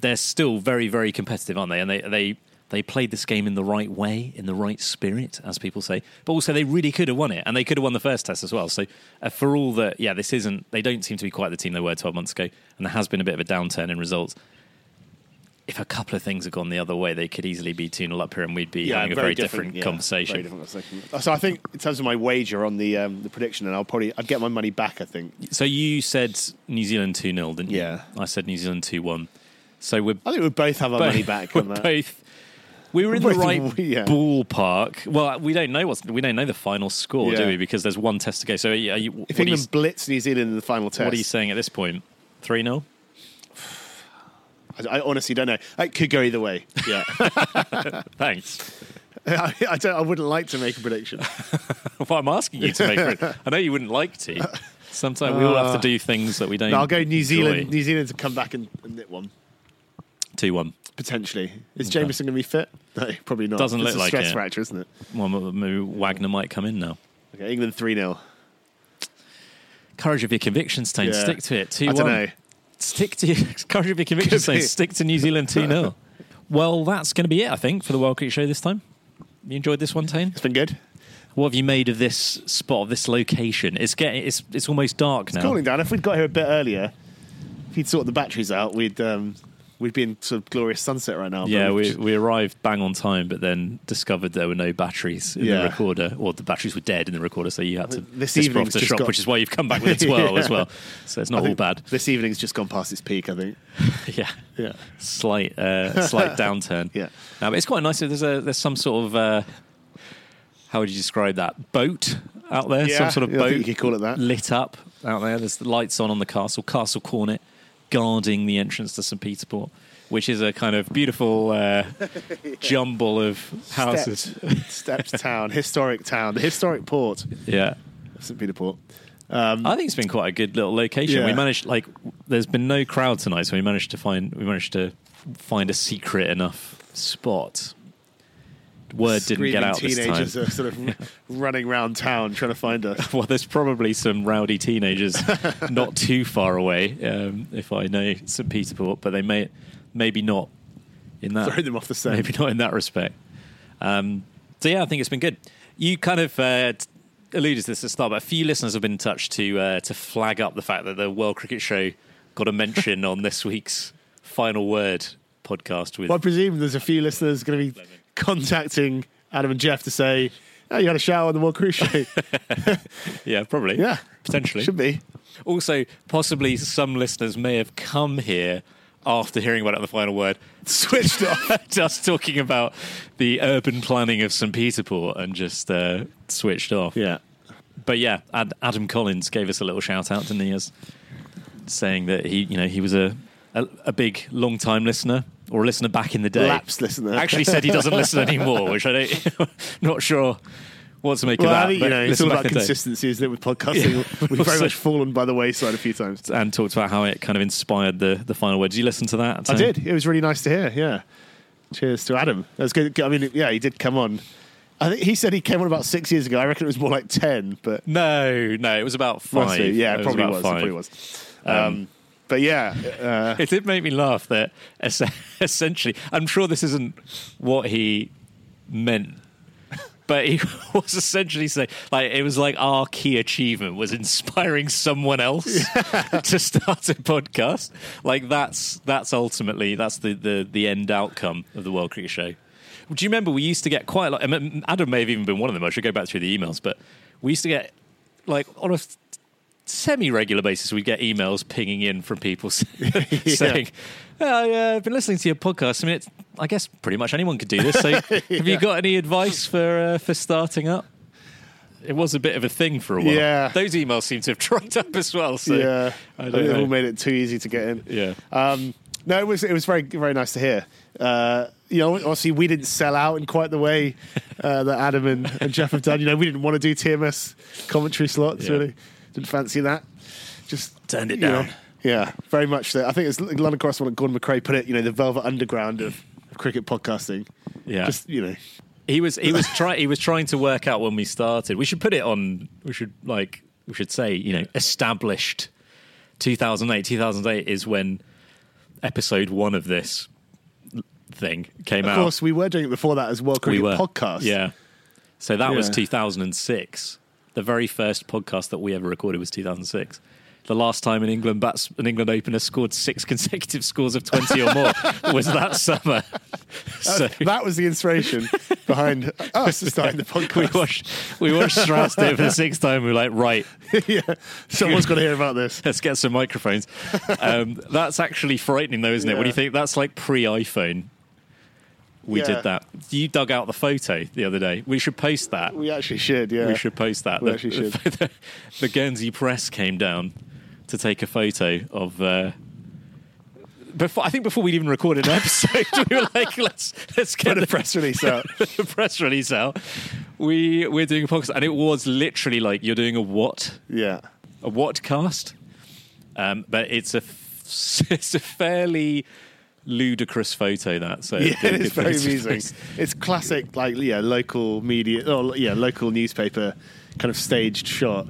they're still very, very competitive, aren't they? And they they they played this game in the right way, in the right spirit, as people say. But also, they really could have won it, and they could have won the first test as well. So, uh, for all that, yeah, this isn't. They don't seem to be quite the team they were 12 months ago, and there has been a bit of a downturn in results. If a couple of things had gone the other way, they could easily be 2 0 up here, and we'd be having a very different, yeah, conversation. very different conversation. So I think in terms of my wager on the um, the prediction, and I'll probably I'd get my money back. I think. So, you said New Zealand 2 0, didn't you? Yeah. I said New Zealand 2 1. So, we're I think we both have our both, money back we're on that. both We were in the right yeah. ballpark. Well, we don't know what's we don't know the final score, do we? Because there's one test to go. So, are you, If are you, England blitz New Zealand in the final test, what are you saying at this point? Three 0 I, I honestly don't know. It could go either way. Yeah, Thanks. I, I don't. I wouldn't like to make a prediction. well, I'm asking you to make it. I know you wouldn't like to. Sometimes we all have to uh, do things that we don't. No, I'll go New Zealand. New Zealand to come back and, and knit one potentially. Is Okay. Jamieson going to be fit? No, probably not. Doesn't It's look a like stress it. fracture, isn't it? Well, maybe Wagner might come in now. Okay, England three 0 Courage of your convictions, Tone. Yeah. Stick to it. Two I don't one. know. Stick to your courage of your convictions. Tone. Stick to New Zealand two 0 Well, that's going to be it, I think, for the World Cricket Show this time. You enjoyed this one, Tane? It's been good. What have you made of this spot, of this location? It's getting, it's, it's almost dark now. Cooling down. If we'd got here a bit earlier, if he'd sorted the batteries out, we'd um, we'd be in sort of glorious sunset right now. Yeah, we've we, arrived bang on time, but then discovered there were no batteries in Yeah. the recorder, or the batteries were dead in the recorder, so you had to This off the shop, got- which is why you've come back with a 12 as well. So it's not all bad. This evening's just gone past its peak. I think. yeah. Yeah. Slight, uh, slight downturn. Yeah. Uh, but it's quite nice. There's a there's some sort of uh, how would you describe that boat out there? Yeah, some sort of yeah, boat you could call it that. lit up out there. There's the lights on on the castle, Castle Cornet, guarding the entrance to St Peter Port, which is a kind of beautiful uh, jumble of houses. Steps, Steps Town, historic town, the historic port, Yeah. St Peter Port. I think it's been quite a good little location. Yeah. We managed like there's been no crowd tonight, so we managed to find we managed to find a secret enough spot. Word didn't get out this time. teenagers are sort of running around town trying to find us. Well, there's probably some rowdy teenagers not too far away, um, if I know St. Peter Port, but they may maybe not in that Throw them off the scent. maybe not in that respect. Um, so yeah, I think it's been good. You kind of uh, alluded to this at the start, but a few listeners have been in touch to uh, to flag up the fact that the World Cricket Show got a mention on this week's Final Word podcast with Well, I presume there's a few listeners going to be contacting Adam and Jeff to say, "Oh, you had a shower on the World Cruise Show." yeah, probably yeah, potentially should be. Also, possibly some listeners may have come here after hearing about it on the final word, Switched off. just talking about the urban planning of St. Peter Port and just uh, switched off. Yeah. But yeah, Ad- Adam Collins gave us a little shout out, didn't he? As saying that he, you know, he was a a, a big long time listener or a listener back in the day. Lapsed listener. Actually, said he doesn't listen anymore, which I don't. not sure what to make Well, of that. I think, you know, it's all about in the day. consistency, isn't it, with podcasting? Yeah. We've very much fallen by the wayside a few times. and talked about how it kind of inspired the the final word. Did you listen to that? I did. It was really nice to hear. Yeah. Cheers to Adam. That was good. I mean, yeah, he did come on. I think he said he came on about six years ago. I reckon it was more like ten, but No, no, it was about five. Yeah, It it probably was. It probably was. Um, but yeah, uh, It did make me laugh that es- essentially, I'm sure this isn't what he meant, but he was essentially saying, like, it was like our key achievement was inspiring someone else to start a podcast. Like that's that's ultimately that's the the the end outcome of the World Cricket Show. Do you remember we used to get quite a lot? Adam may have even been one of them. I should go back through the emails, but we used to get like on a semi-regular basis we get emails pinging in from people saying oh, yeah, i've been listening to your podcast i mean it's, i guess pretty much anyone could do this so have you got any advice for uh, for starting up it was a bit of a thing for a while Yeah. those emails seem to have dried up as well so yeah, i I don't think it all made it too easy to get in. yeah Um, no, it was it was very very nice to hear. Uh, you know, obviously we didn't sell out in quite the way uh, that Adam and, and Jeff have done. You know, we didn't want to do TMS commentary slots. Yeah. Really, didn't fancy that. Just Turned it you know, down. yeah, very much. So. I think it's London correspondent Gordon McRae put it. You know, the velvet underground of, of cricket podcasting. yeah Just you know, He was he was trying he was trying to work out when we started. We should put it on. We should like we should say you know established. 2008 2008 is when episode one of this thing came of out. Of course we were doing it before that as well. we were podcast. Yeah. So that was 2006. The very first podcast that we ever recorded was 2006. The last time an England bats, an England opener scored six consecutive scores of 20 or more was that summer. so That was the inspiration behind us starting the we podcast. watched we watched Strauss do it for the sixth time. We were like, right, yeah, someone's got to hear about this. let's get some microphones. Um, that's actually frightening, though, isn't it? What do you think? That's like pre iPhone. We Yeah. did that. You dug out the photo the other day. We should post that. We actually should, yeah. We should post that. We the, actually should. The, the Guernsey press came down to take a photo of. Uh, before, I think before we'd even recorded an episode, we were like, "Let's let's get Put a the press release out. the press release out." We we're doing a podcast, and it was literally like you're doing a what Yeah. a what cast, um, but it's a it's a fairly ludicrous photo. That so Yeah, it is very amusing. It's classic, like yeah, local media, or yeah, local newspaper kind of staged shot.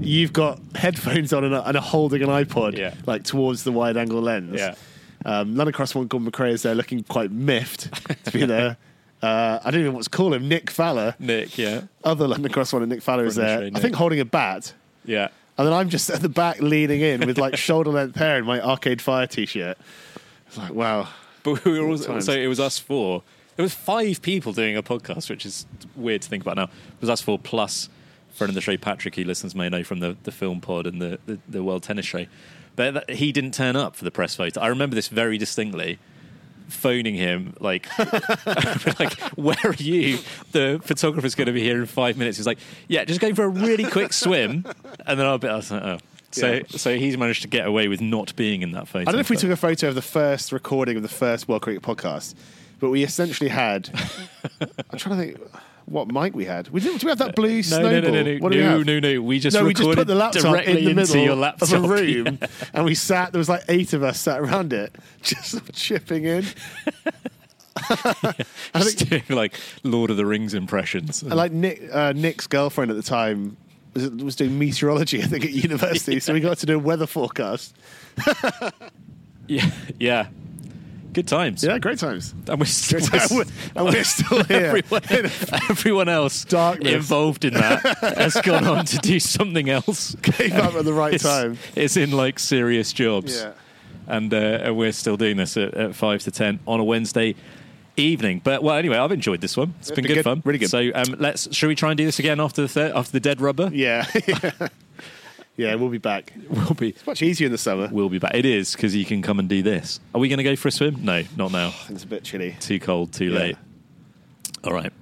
You've got headphones on and, a, and a holding an iPod, Yeah. like towards the wide angle lens. Yeah. Um, London Correspondent Gordon McRae is there, looking quite miffed to be there. Uh, I don't even know what to call him. Nick Fowler, Nick, yeah, other London Correspondent Nick Fowler is there. I think holding a bat. yeah. And then I'm just at the back leaning in with like shoulder length hair in my Arcade Fire t-shirt. It's like, wow. But we were also, so it was us four. It was five people doing a podcast, which is weird to think about now. It was us four plus friend of the show Patrick, who listeners may know from the, the film pod and the, the, the World Tennis Show. But that, he didn't turn up for the press photo. I remember this very distinctly. Phoning him like, like, where are you? The photographer's going to be here in five minutes. He's like, yeah, just going for a really quick swim, and then I'll be. I was like, oh. So, Yeah. so he's managed to get away with not being in that photo. I don't know if we took a photo of the first recording of the first World Cricket podcast, but we essentially had. I'm trying to think what mic we had. We didn't. Do we have that blue No, snowball? no, no, no, no, What no, no, no. We just no, we just put the laptop directly in the into middle your laptop of a room, Yeah. and we sat. There was like eight of us sat around it, just chipping in. I Just think, doing like Lord of the Rings impressions. and like Nick, uh, Nick's girlfriend at the time was, was doing meteorology, I think, at university. So we got to do a weather forecast. yeah, yeah. Good times. Yeah, great times. And we're still, and we're still here. everyone, everyone else Darkness. involved in that has gone on to do something else. Came up at the right It's, time. it's in like serious jobs. Yeah. And, uh, and we're still doing this at, at 5 to 10 on a Wednesday evening. But well, anyway, I've enjoyed this one. It's been been good, good. fun. Really good. So um, let's. Should we try and do this again after the third, after the dead rubber? Yeah. yeah, we'll be back. We'll be. It's Much easier in the summer. We'll be back. It is because you can come and do this. Are we going to go for a swim? No, not now. It's a bit chilly. Too cold, too Yeah. late. All right.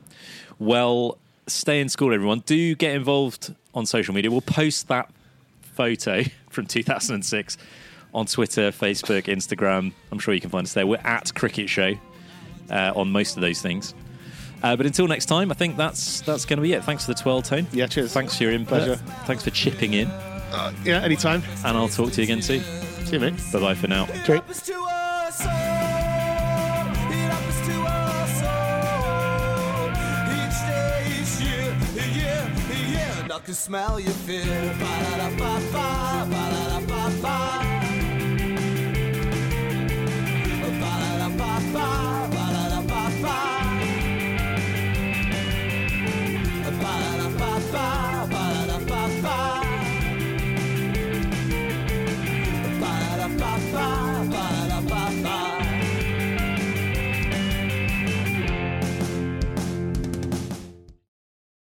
Well, stay in school, everyone. Do get involved on social media. We'll post that photo from 2006 on Twitter, Facebook, Instagram. I'm sure you can find us there. We're at Cricket Show uh, on most of those things. Uh, but until next time, I think that's that's going to be it. Thanks for the twirl, Tone. Yeah, cheers. Thanks for your input. Pleasure. Thanks for chipping in. Uh, yeah, anytime. And I'll talk to you again soon. See you, mate. Bye bye for now. I can smell your fear. Ba-da-da-ba-ba, ba-da-da-ba-ba. Ba-da-da-ba-ba. Bye. Bye. Bye. Bye.